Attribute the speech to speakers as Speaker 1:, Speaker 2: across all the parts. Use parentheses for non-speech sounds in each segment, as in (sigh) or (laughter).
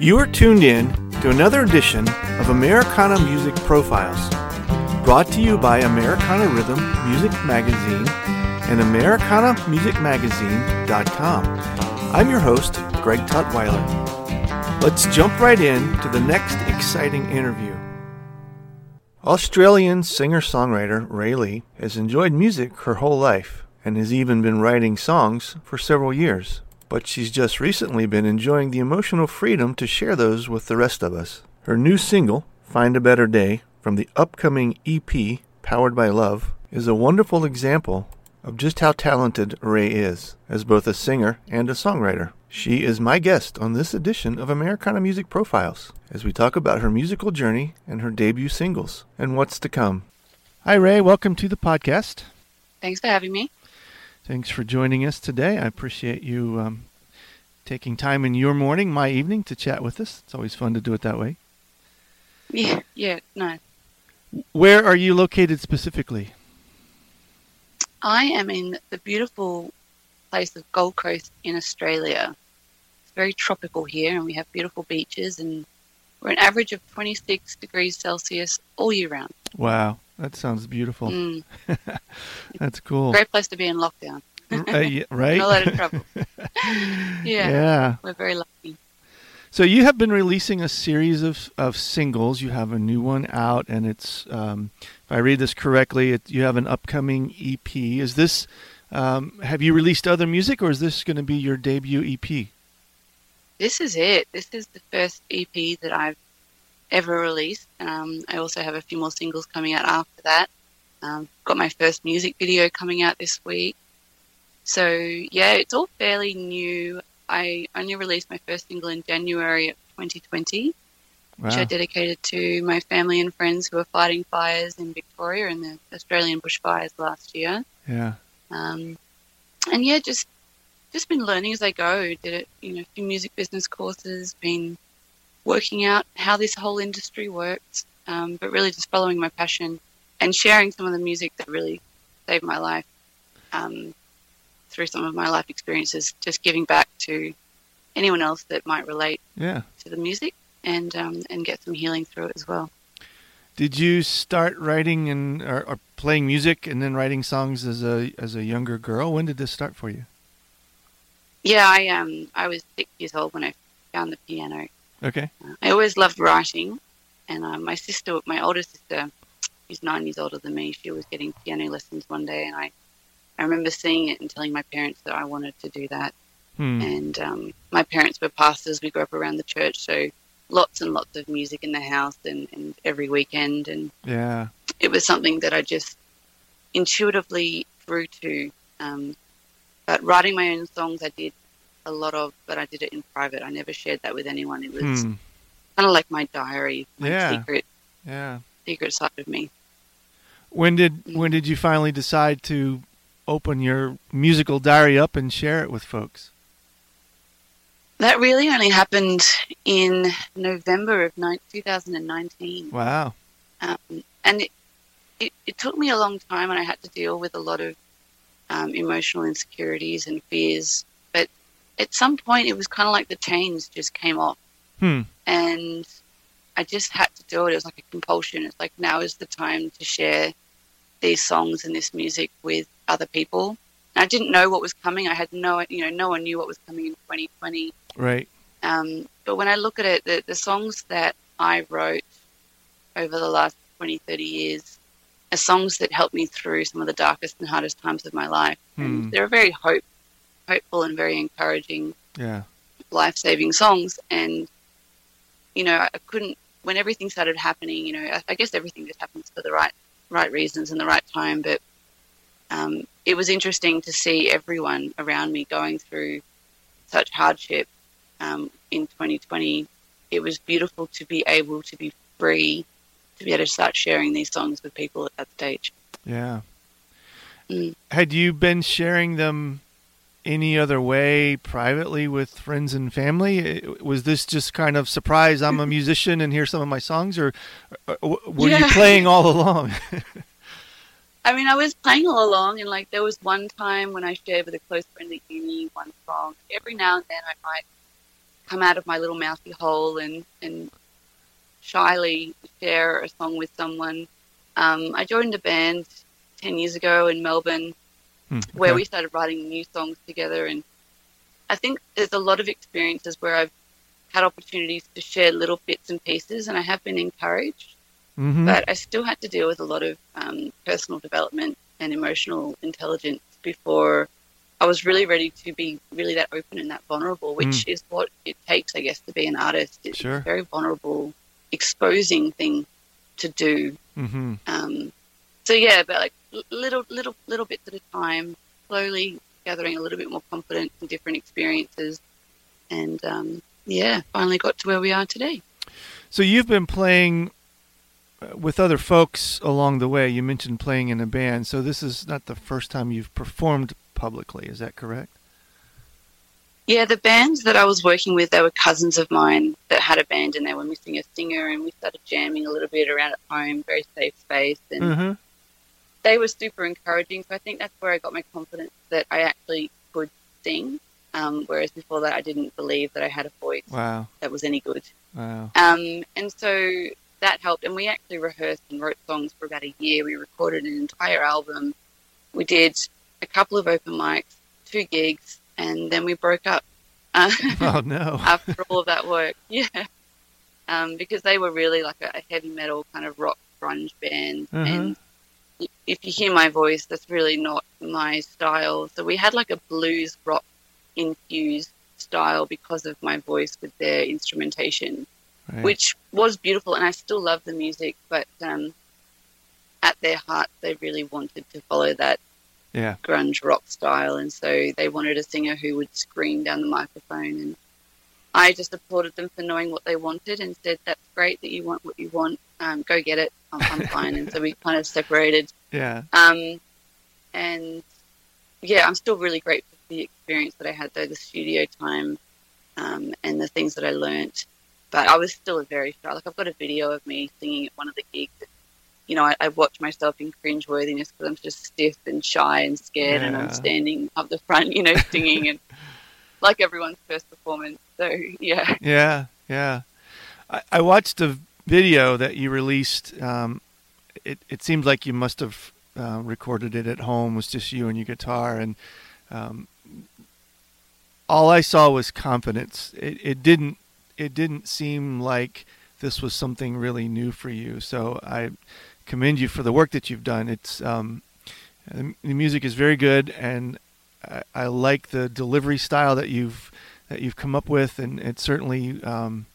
Speaker 1: You are tuned in to another edition of Americana Music Profiles, brought to you by Americana Rhythm Music Magazine and AmericanaMusicMagazine.com. I'm your host, Greg Tutwiler. Let's jump right in to the next exciting interview. Australian singer-songwriter Rae Leigh has enjoyed music her whole life and has even been writing songs for several years but she's just recently been enjoying the emotional freedom to share those with the rest of us. Her new single, Find a Better Day, from the upcoming EP, Powered by Love, is a wonderful example of just how talented Rae is as both a singer and a songwriter. She is my guest on this edition of Americana Music Profiles as we talk about her musical journey and her debut singles and what's to come. Hi, Rae. Welcome to the podcast.
Speaker 2: Thanks for having me.
Speaker 1: Thanks for joining us today. I appreciate you um, taking time in your morning, my evening, to chat with us. It's always fun to do it that way.
Speaker 2: Yeah, yeah, no.
Speaker 1: Where are you located specifically?
Speaker 2: I am in the beautiful place of Gold Coast in Australia. It's very tropical here, and we have beautiful beaches, and we're an average of 26 degrees Celsius all year round.
Speaker 1: Wow. That sounds beautiful.
Speaker 2: Mm. (laughs)
Speaker 1: That's cool.
Speaker 2: Great place to be in lockdown.
Speaker 1: uh, yeah, (laughs) right?
Speaker 2: no lot of trouble. (laughs) yeah.
Speaker 1: Yeah.
Speaker 2: We're very lucky.
Speaker 1: So you have been releasing a series of, of singles. You have a new one out, and it's, um, if I read this correctly, it, you have an upcoming EP. Is this, um, have you released other music, or is this going to be your debut EP?
Speaker 2: This is it. This is the first EP that I've ever released. Um, I also have a few more singles coming out after that. Um, got my first music video coming out this week. So yeah, it's all fairly new. I only released my first single in January of 2020, wow. which I dedicated to my family and friends who were fighting fires in Victoria in the Australian bushfires last year.
Speaker 1: Yeah.
Speaker 2: Um, and yeah, just just been learning as I go. Did it, you know, a few music business courses. Been working out how this whole industry works, um, but really just following my passion and sharing some of the music that really saved my life um, through some of my life experiences, just giving back to anyone else that might relate
Speaker 1: yeah.
Speaker 2: to the music and um, and get some healing through it as well.
Speaker 1: Did you start writing and or, or, playing music and then writing songs as a as a younger girl? When did this start for you?
Speaker 2: Yeah, I um I was six years old when I found the piano
Speaker 1: Okay.
Speaker 2: I always loved writing, and uh, my sister, my older sister, who's nine years older than me, she was getting piano lessons one day, and I, I remember seeing it and telling my parents that I wanted to do that.
Speaker 1: Hmm.
Speaker 2: And um, my parents were pastors. We grew up around the church, so lots and lots of music in the house, and, and every weekend, and
Speaker 1: yeah,
Speaker 2: it was something that I just intuitively grew to. Um, but writing my own songs, I did a lot of, but I did it in private. I never shared that with anyone. It was
Speaker 1: Hmm.
Speaker 2: kind of like my diary, my
Speaker 1: Yeah.
Speaker 2: secret,
Speaker 1: Yeah.
Speaker 2: secret side of me.
Speaker 1: When did
Speaker 2: Mm.
Speaker 1: when did you finally decide to open your musical diary up and share it with folks?
Speaker 2: That really only happened in November of 2019.
Speaker 1: Wow.
Speaker 2: Um, and it, it, it took me a long time, and I had to deal with a lot of um, emotional insecurities and fears. At some point, it was kind of like the chains just came off.
Speaker 1: Hmm.
Speaker 2: And I just had to do it. It was like a compulsion. It's like now is the time to share these songs and this music with other people. And I didn't know what was coming. I had no, you know, no one knew what was coming in 2020.
Speaker 1: Right.
Speaker 2: Um, but when I look at it, the, the songs that I wrote over the last 20, 30 years are songs that helped me through some of the darkest and hardest times of my life.
Speaker 1: Hmm.
Speaker 2: And they're very hope, hopeful and very encouraging,
Speaker 1: Yeah.
Speaker 2: life saving songs. And, you know, I couldn't, when everything started happening, you know, I, I guess everything just happens for the right, right reasons and the right time. But um, it was interesting to see everyone around me going through such hardship um, in 2020. It was beautiful to be able to be free, to be able to start sharing these songs with people at that stage.
Speaker 1: Yeah.
Speaker 2: Mm.
Speaker 1: Had you been sharing them any other way privately with friends and family? Uh, Was this just kind of surprise? I'm a (laughs) musician and hear some of my songs, or, or were you playing all along? (laughs) (laughs)
Speaker 2: I mean, I was playing all along, and like there was one time when I shared with a close friend at uni one song. Every now and then, I might come out of my little mouthy hole and and shyly share a song with someone. Um, I joined a band ten years ago in Melbourne
Speaker 1: Hmm,
Speaker 2: where we started writing new songs together, and I think there's a lot of experiences where I've had opportunities to share little bits and pieces, and I have been encouraged
Speaker 1: Mhm.
Speaker 2: but I still had to deal with a lot of um, personal development and emotional intelligence before I was really ready to be really that open and that vulnerable, which is what it takes, I guess, to be an artist. It's
Speaker 1: Sure.
Speaker 2: a very vulnerable, exposing thing to do.
Speaker 1: Mhm.
Speaker 2: Um, so yeah, but like little, little, little bits at a time, slowly gathering a little bit more confidence in different experiences, and um, yeah, finally got to where we are today.
Speaker 1: So you've been playing uh, with other folks along the way. You mentioned playing in a band. So this is not the first time you've performed publicly. Is that correct?
Speaker 2: Yeah, the bands that I was working with, they were cousins of mine that had a band and they were missing a singer, and we started jamming a little bit around at home, very safe space, and
Speaker 1: Mm-hmm.
Speaker 2: They were super encouraging. So I think that's where I got my confidence that I actually could sing, um, whereas before that I didn't believe that I had a voice
Speaker 1: Wow.
Speaker 2: that was any good.
Speaker 1: Wow.
Speaker 2: Um, and so that helped. And we actually rehearsed and wrote songs for about a year. We recorded an entire album. We did a couple of open mics, two gigs, and then we broke up. Uh, (laughs)
Speaker 1: Oh no.
Speaker 2: after all of that work, (laughs) yeah, um, because they were really like a, a heavy metal kind of rock grunge band,
Speaker 1: Mhm.
Speaker 2: and y- if you hear my voice, that's really not my style. So we had like a blues rock infused style because of my voice with their instrumentation
Speaker 1: Right.
Speaker 2: which was beautiful, and I still love the music. But um, at their heart, they really wanted to follow that
Speaker 1: yeah.
Speaker 2: grunge rock style, and so they wanted a singer who would scream down the microphone. And I just applauded them for knowing what they wanted and said, "That's great that you want what you want. Um, go get it. I'm, I'm fine." and so we kind of separated. (laughs)
Speaker 1: Yeah.
Speaker 2: Um, and yeah, I'm still really grateful for the experience that I had though, the studio time, um, and the things that I learnt. But I was still a very shy. Like I've got a video of me singing at one of the gigs. You know, I, I watch myself in cringe worthiness because I'm just stiff and shy and scared, and I'm standing up the front, you know, singing and (laughs) like everyone's first performance. So yeah,
Speaker 1: Yeah. Yeah. I, I watched a video that you released. Um, it it seems like you must have uh, recorded it at home. It was just you and your guitar, and um, all I saw was confidence. It it didn't it didn't seem like this was something really new for you. So I commend you for the work that you've done. It's um, the the music is very good, and I, I like the delivery style that you've that you've come up with, and it certainly um,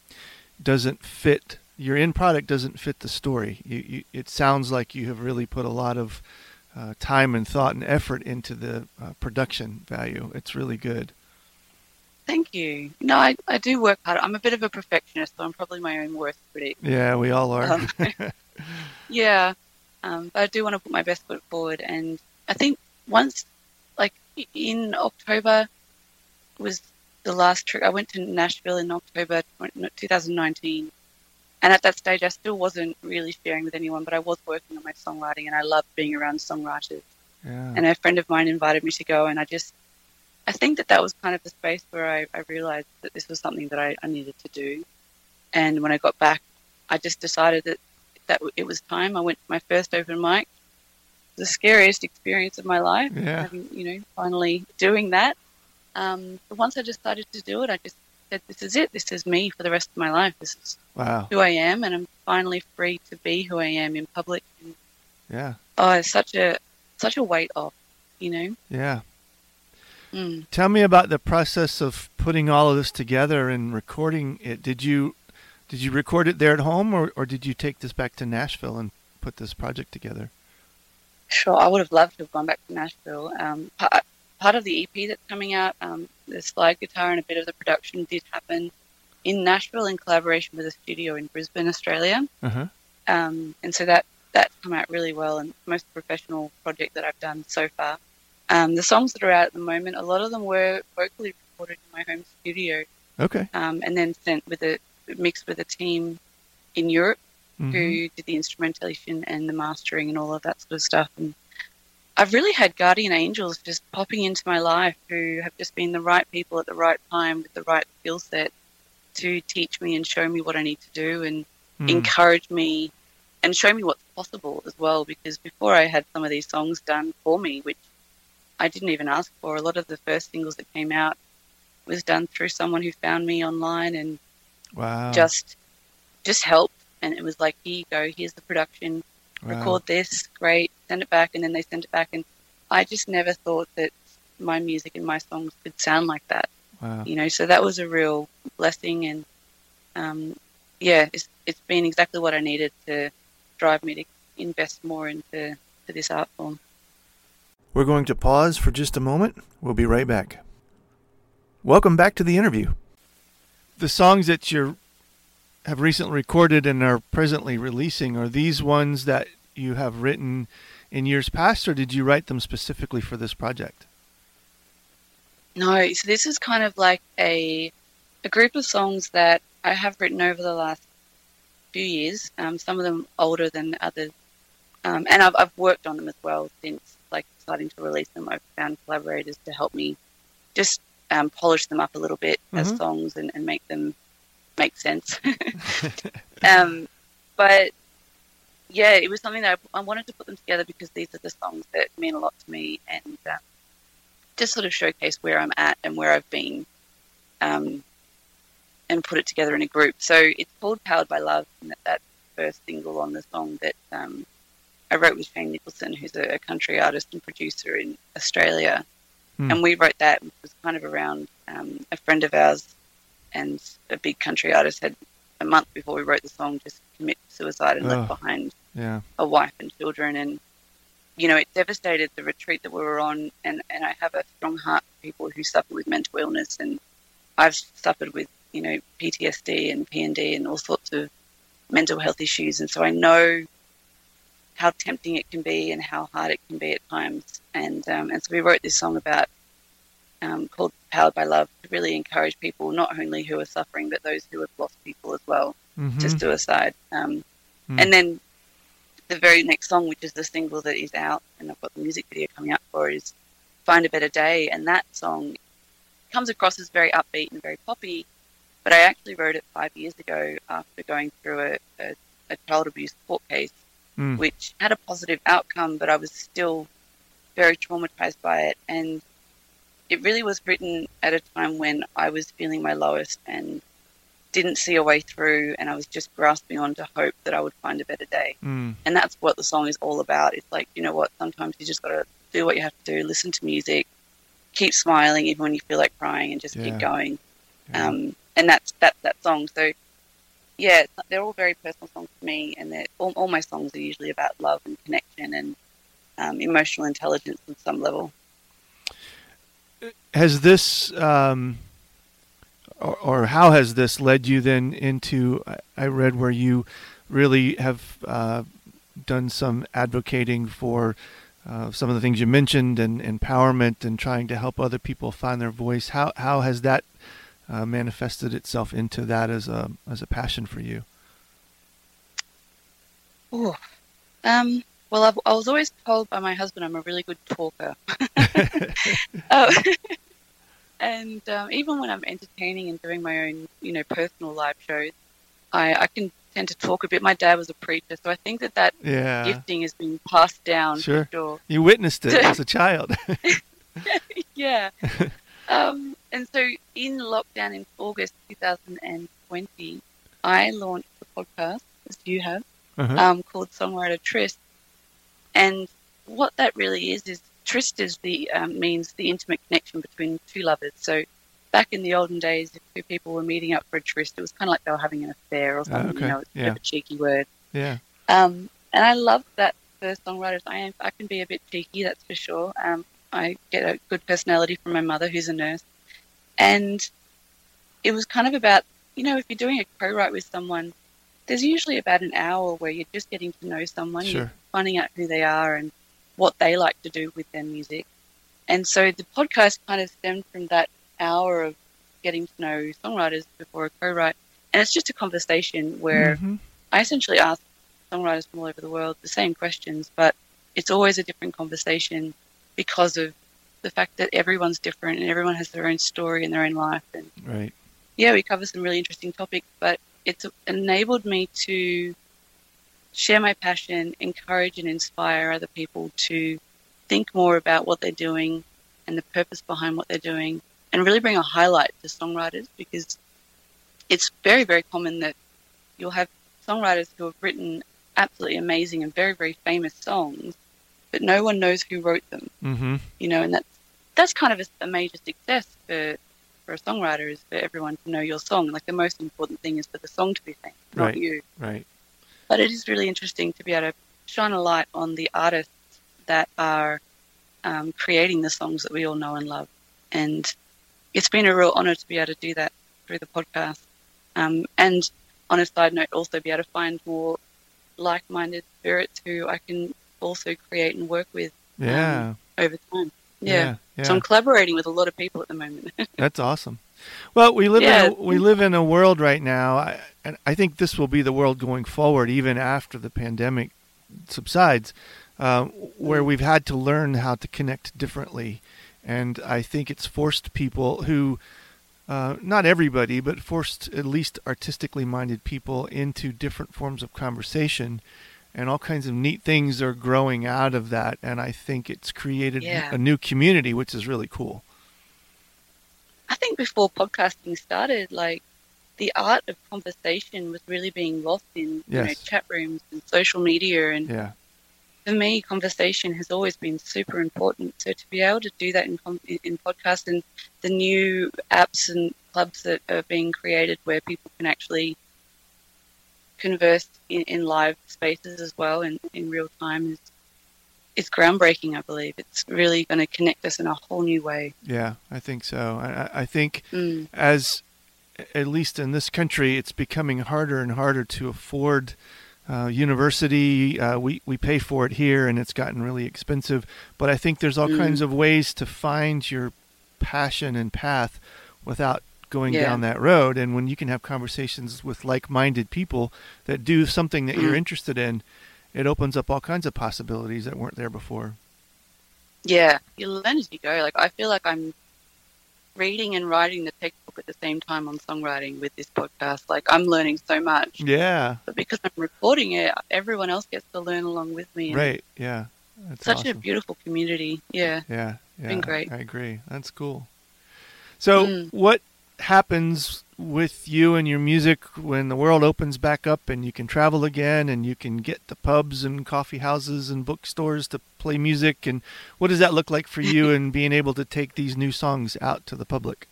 Speaker 1: doesn't fit your end product. Doesn't fit the story. You, you, it sounds like you have really put a lot of uh, time and thought and effort into the uh, production value. It's really good.
Speaker 2: thank you. No, I, I do work hard. I'm a bit of a perfectionist, so I'm probably my own worst critic.
Speaker 1: Yeah, we all are.
Speaker 2: Um, (laughs) Yeah, um, but I do want to put my best foot forward, and I think once, like in October, was the last trip. I went to Nashville in October 2019, and at that stage, I still wasn't really sharing with anyone, but I was working on my songwriting, and I loved being around songwriters.
Speaker 1: yeah.
Speaker 2: And a friend of mine invited me to go, and I just, I think that that was kind of the space where I, I realized that this was something that I, I needed to do. And when I got back, I just decided that that it was time. I went to my first open mic, the scariest experience of my life.
Speaker 1: Yeah.
Speaker 2: Having, you know, finally doing that. Um, but once I decided to do it, I just said, "This is it. This is me for the rest of my life. This is
Speaker 1: Wow.
Speaker 2: who I am, and I'm finally free to be who I am in public." And,
Speaker 1: Yeah.
Speaker 2: oh, it's such a such a weight off, you know.
Speaker 1: Yeah.
Speaker 2: Mm.
Speaker 1: Tell me about the process of putting all of this together and recording it. Did you did you record it there at home or, or did you take this back to Nashville and put this project together?
Speaker 2: Sure, I would have loved to have gone back to Nashville. Um, part, part of the EP that's coming out, um, the slide guitar and a bit of the production did happen in Nashville in collaboration with a studio in Brisbane, Australia.
Speaker 1: Uh-huh.
Speaker 2: Um, and so that that's come out really well and most professional project that I've done so far. Um, the songs that are out at the moment, a lot of them were vocally recorded in my home studio
Speaker 1: Okay.
Speaker 2: um, and then sent with a mixed with a team in Europe
Speaker 1: Mhm.
Speaker 2: who did the instrumentation and the mastering and all of that sort of stuff. And I've really had guardian angels just popping into my life who have just been the right people at the right time with the right skill set to teach me and show me what I need to do and
Speaker 1: Mm.
Speaker 2: encourage me and show me what's possible as well. Because before I had some of these songs done for me, which I didn't even ask for, a lot of the first singles that came out was done through someone who found me online and
Speaker 1: Wow.
Speaker 2: just just helped. And it was like, here you go, here's the production,
Speaker 1: wow.
Speaker 2: record this, great, send it back, and then they send it back. And I just never thought that my music and my songs could sound like that,
Speaker 1: Wow.
Speaker 2: you know. So that was a real blessing, and um, yeah, it's it's been exactly what I needed to drive me to invest more into to this art form.
Speaker 1: We're going to pause for just a moment. We'll be right back. Welcome back to the interview. The songs that you have recently recorded and are presently releasing are these ones that you have written in years past, or did you write them specifically for this project?
Speaker 2: No, so this is kind of like a a group of songs that I have written over the last few years. Um, some of them older than others, um, and I've I've worked on them as well since like starting to release them. I've found collaborators to help me just um, polish them up a little bit as
Speaker 1: Mhm.
Speaker 2: songs and, and make them make sense. (laughs) um, but yeah, it was something that I, I wanted to put them together because these are the songs that mean a lot to me and um, just sort of showcase where I'm at and where I've been um, and put it together in a group. So it's called Powered by Love, and that, that first single on the song that um, I wrote with Shane Nicholson, who's a, a country artist and producer in Australia.
Speaker 1: Hmm.
Speaker 2: And we wrote that, which was kind of around um, a friend of ours and a big country artist had a month before we wrote the song just commit suicide and
Speaker 1: Oh.
Speaker 2: left behind
Speaker 1: Yeah.
Speaker 2: a wife and children. And you know it devastated the retreat that we were on. And and I have a strong heart for people who suffer with mental illness. And I've suffered with you know PTSD and PND and all sorts of mental health issues. And so I know how tempting it can be and how hard it can be at times. And um, and so we wrote this song about um, called Powered by Love to really encourage people not only who are suffering but those who have lost people as well
Speaker 1: Mhm.
Speaker 2: to suicide. Um,
Speaker 1: Mm.
Speaker 2: And then the very next song, which is the single that is out, and I've got the music video coming out for, is "Find a Better Day," and that song comes across as very upbeat and very poppy. But I actually wrote it five years ago after going through a, a, a child abuse court case,
Speaker 1: Mm.
Speaker 2: which had a positive outcome, but I was still very traumatized by it. And it really was written at a time when I was feeling my lowest and didn't see a way through, and I was just grasping on to hope that I would find a better day.
Speaker 1: Mm.
Speaker 2: And that's what the song is all about. It's like, you know what, sometimes you just got to do what you have to do, listen to music, keep smiling even when you feel like crying, and just
Speaker 1: Yeah.
Speaker 2: keep going.
Speaker 1: Yeah.
Speaker 2: Um, and that's that's that song. So, yeah, they're all very personal songs to me, and they're, all, all my songs are usually about love and connection and um, emotional intelligence on some level.
Speaker 1: Has this um, or, or how has this led you then into I- read where you really have uh, done some advocating for uh, some of the things you mentioned and empowerment and trying to help other people find their voice how how has that uh, manifested itself into that as a as a passion for you
Speaker 2: Ooh. Um, well, I've, I was always told by my husband I'm a really good talker. (laughs) (laughs) Oh. And um, even when I'm entertaining and doing my own, you know, personal live shows, I, I can tend to talk a bit. My dad was a preacher, so I think that that
Speaker 1: yeah
Speaker 2: gifting has been passed down
Speaker 1: Sure.
Speaker 2: for sure.
Speaker 1: you witnessed it (laughs) as a child (laughs)
Speaker 2: yeah. (laughs) Um, and so in lockdown in August 2020, I launched a podcast, as you have,
Speaker 1: Uh-huh.
Speaker 2: um, called Songwriter Tryst. And what that really is is tryst is the um, means the intimate connection between two lovers. So back in the olden days, if two people were meeting up for a tryst, it was kind of like they were having an affair or something.
Speaker 1: okay.
Speaker 2: You know, it's a bit
Speaker 1: Yeah.
Speaker 2: of a cheeky word.
Speaker 1: yeah.
Speaker 2: Um, and I love that for songwriters. I am I can be a bit cheeky, that's for sure. Um, I get a good personality from my mother, who's a nurse, and it was kind of about you know if you're doing a co-write with someone, there's usually about an hour where you're just getting to know someone,
Speaker 1: Sure.
Speaker 2: you're finding out who they are and what they like to do with their music, and so the podcast kind of stemmed from that hour of getting to know songwriters before a co-write, and it's just a conversation where.
Speaker 1: Mhm.
Speaker 2: I essentially ask songwriters from all over the world the same questions, but it's always a different conversation because of the fact that everyone's different and everyone has their own story and their own life. And
Speaker 1: Right.
Speaker 2: yeah, we cover some really interesting topics, but it's enabled me to share my passion, encourage and inspire other people to think more about what they're doing and the purpose behind what they're doing and really bring a highlight to songwriters because it's very, very common that you'll have songwriters who have written absolutely amazing and very, very famous songs, but no one knows who wrote them,
Speaker 1: Mm-hmm.
Speaker 2: you know, and that's, that's kind of a, a major success for, for a songwriter is for everyone to know your song. Like the most important thing is for the song to be famous, not you.
Speaker 1: Right.
Speaker 2: But it is really interesting to be able to shine a light on the artists that are um, creating the songs that we all know and love. And it's been a real honor to be able to do that through the podcast. Um, and on a side note, also be able to find more like-minded spirits who I can also create and work with
Speaker 1: Yeah.
Speaker 2: over time. Yeah.
Speaker 1: Yeah.
Speaker 2: So I'm collaborating with a lot of people at the moment. (laughs)
Speaker 1: That's awesome. Well, we live
Speaker 2: Yeah.
Speaker 1: in a, we live in a world right now, I, and I think this will be the world going forward, even after the pandemic subsides, uh, where we've had to learn how to connect differently, and I think it's forced people who, uh, not everybody, but forced at least artistically minded people into different forms of conversation. And all kinds of neat things are growing out of that, and I think it's created
Speaker 2: Yeah.
Speaker 1: a new community, which is really cool.
Speaker 2: I think before podcasting started, like the art of conversation was really being lost in you know chat rooms and social media. And
Speaker 1: Yeah.
Speaker 2: for me, conversation has always been super important. So to be able to do that in in, podcasts and the new apps and clubs that are being created where people can actually converse in, in live spaces as well in, in real time is is groundbreaking. I believe it's really going to connect us in a whole new way.
Speaker 1: Yeah, I think so. I, I- I think
Speaker 2: Mm.
Speaker 1: as at least in this country, it's becoming harder and harder to afford uh, university. Uh, we we pay for it here, and it's gotten really expensive. But I think there's all
Speaker 2: Mm.
Speaker 1: kinds of ways to find your passion and path without going
Speaker 2: Yeah.
Speaker 1: down that road. And when you can have conversations with like-minded people that do something that you're
Speaker 2: Mm.
Speaker 1: interested in, it opens up all kinds of possibilities that weren't there before.
Speaker 2: Yeah, you learn as you go. Like I feel like I'm reading and writing the textbook at the same time on songwriting with this podcast. Like I'm learning so much,
Speaker 1: Yeah.
Speaker 2: but because I'm recording it, everyone else gets to learn along with me.
Speaker 1: Right. Yeah. That's
Speaker 2: Such
Speaker 1: awesome.
Speaker 2: a beautiful community. Yeah.
Speaker 1: Yeah, yeah,
Speaker 2: been great.
Speaker 1: I agree. That's cool. So,
Speaker 2: Mm.
Speaker 1: what happens with you and your music when the world opens back up and you can travel again and you can get to pubs and coffee houses and bookstores to play music? And what does that look like for you (laughs) and being able to take these new songs out to the public?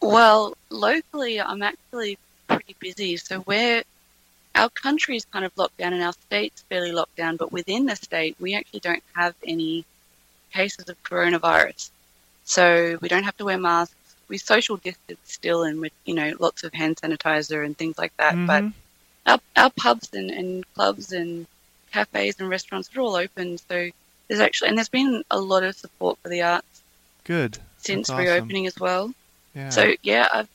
Speaker 2: Well, locally, I'm actually pretty busy. So we're our country is kind of locked down and our state's fairly locked down, but within the state, we actually don't have any cases of coronavirus. So we don't have to wear masks. We social distance still, and with you know lots of hand sanitizer and things like that. But
Speaker 1: Mhm.
Speaker 2: our, our pubs and, and clubs and cafes and restaurants are all open. So there's actually and there's been a lot of support for the arts
Speaker 1: Good.
Speaker 2: since
Speaker 1: awesome.
Speaker 2: reopening as well.
Speaker 1: Yeah.
Speaker 2: So yeah, I've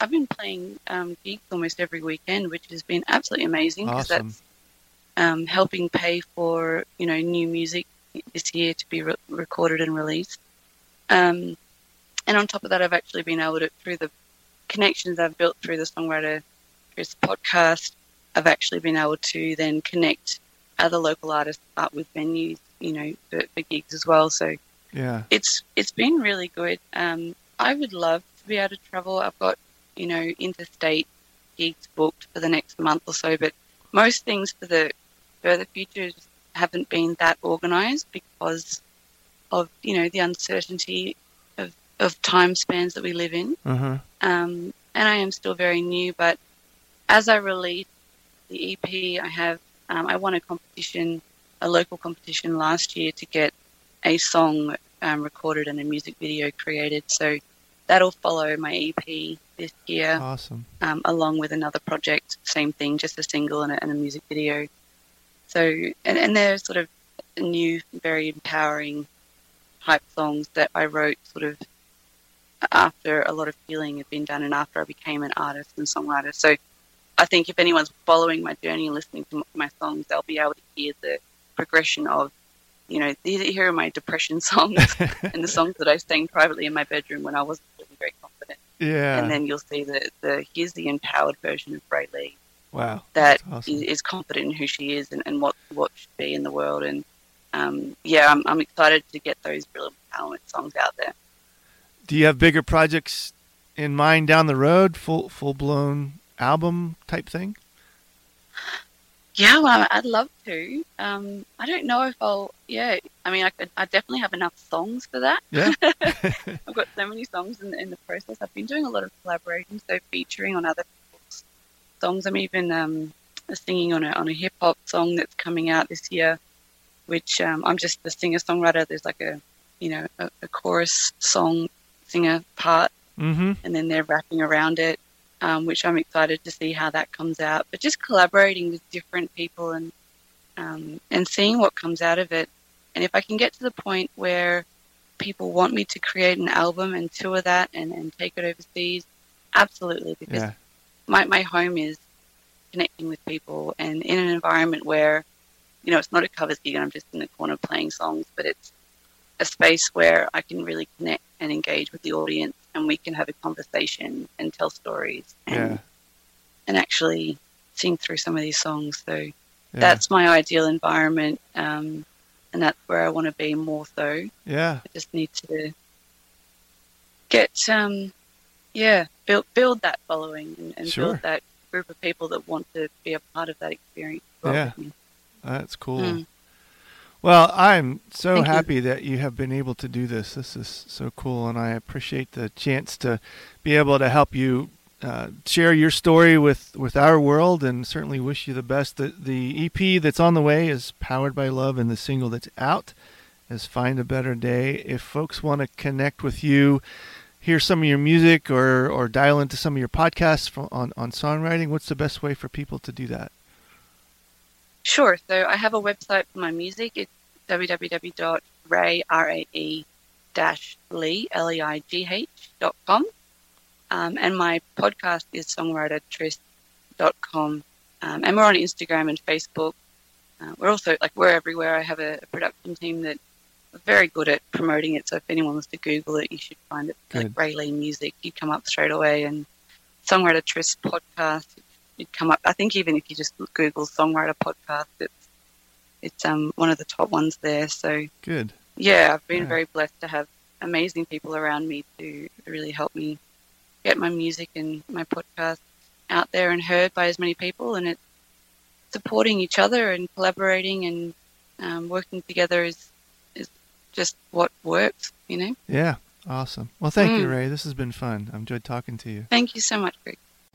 Speaker 2: I've been playing um, gigs almost every weekend, which has been absolutely amazing because
Speaker 1: Awesome.
Speaker 2: that's um, helping pay for you know new music this year to be re- recorded and released. Um, and on top of that, I've actually been able to through the connections I've built through the songwriter Tryst podcast, I've actually been able to then connect other local artists up with venues, you know, for, for gigs as well. So
Speaker 1: yeah.
Speaker 2: it's it's been really good. Um, I would love to be able to travel. I've got, you know, interstate gigs booked for the next month or so, but most things for the further future haven't been that organized because of, you know, the uncertainty of, time spans that we live in.
Speaker 1: Mm-hmm.
Speaker 2: Um, and I am still very new, but as I release the EP, I have, um, I won a competition, a local competition last year to get a song um, recorded and a music video created. So that'll follow my EP this year,
Speaker 1: Awesome.
Speaker 2: um, along with another project, same thing, just a single and a, and a music video. So, and, and they're sort of new, very empowering type songs that I wrote sort of after a lot of healing had been done and after I became an artist and songwriter. So I think if anyone's following my journey and listening to my songs, they'll be able to hear the progression of, you know, these here are my depression (laughs) songs (laughs) and the songs that I sang privately in my bedroom when I wasn't feeling very confident.
Speaker 1: Yeah.
Speaker 2: And then you'll see the, the here's the empowered version of Rae Leigh
Speaker 1: wow.
Speaker 2: that is,
Speaker 1: awesome.
Speaker 2: is confident in who she is and, and what what should be in the world. And um, yeah, I'm, I'm excited to get those real empowerment songs out there.
Speaker 1: Do you have bigger projects in mind down the road? Full full blown album type thing?
Speaker 2: Yeah, well, I'd love to. Um, I don't know if I'll. Yeah, I mean, I could. I definitely have enough songs for that.
Speaker 1: Yeah. (laughs) (laughs)
Speaker 2: I've got so many songs in, in the process. I've been doing a lot of collaborations, so featuring on other people's songs. I'm even um, singing on a on a hip hop song that's coming out this year, which um, I'm just the singer songwriter. There's like a you know a, a chorus song singer part,
Speaker 1: mm-hmm.
Speaker 2: and then they're wrapping around it, um, which I'm excited to see how that comes out. But just collaborating with different people and um, and seeing what comes out of it. And if I can get to the point where people want me to create an album and tour that and, and take it overseas, absolutely, because
Speaker 1: Yeah.
Speaker 2: my, my home is connecting with people and in an environment where, you know, it's not a covers gig and I'm just in the corner playing songs, but it's a space where I can really connect and engage with the audience and we can have a conversation and tell stories and,
Speaker 1: Yeah.
Speaker 2: and actually sing through some of these songs. So
Speaker 1: Yeah.
Speaker 2: that's my ideal environment. Um, and that's where I want to be more so.
Speaker 1: yeah.
Speaker 2: I just need to get, um, yeah, build build that following and, and
Speaker 1: Sure.
Speaker 2: build that group of people that want to be a part of that experience. well
Speaker 1: Yeah. That's cool.
Speaker 2: Mm.
Speaker 1: Well, I'm so
Speaker 2: Thank you.
Speaker 1: happy that you have been able to do this. This is so cool, and I appreciate the chance to be able to help you uh, share your story with, with our world, and certainly wish you the best. The, the EP that's on the way is Powered by Love, and the single that's out is Find a Better Day. If folks want to connect with you, hear some of your music, or, or dial into some of your podcasts from, on, on songwriting, what's the best way for people to do that?
Speaker 2: Sure. So I have a website for my music. It's www.ray, R-A-E dash Lee, L-E-I-G-H dot com. Um, and my podcast is songwritertryst.com. Um, and we're on Instagram and Facebook. Uh, we're also, like, we're everywhere. I have a, a production team that are very good at promoting it. So if anyone wants to Google it, you should find it
Speaker 1: Good.
Speaker 2: like Rae Leigh Music. You'd come up straight away. And Songwriter Tryst podcast, you'd come up. I think even if you just Google Songwriter podcast, it's it's um one of the top ones there. So
Speaker 1: Good.
Speaker 2: yeah, I've been
Speaker 1: Yeah.
Speaker 2: very blessed to have amazing people around me to really help me get my music and my podcast out there and heard by as many people. And it's supporting each other and collaborating and um, working together is is just what works. You know.
Speaker 1: Yeah. Awesome. Well, thank you,
Speaker 2: Mm.
Speaker 1: Rae. This has been fun. I've enjoyed talking to you.
Speaker 2: Thank you so much, Greg.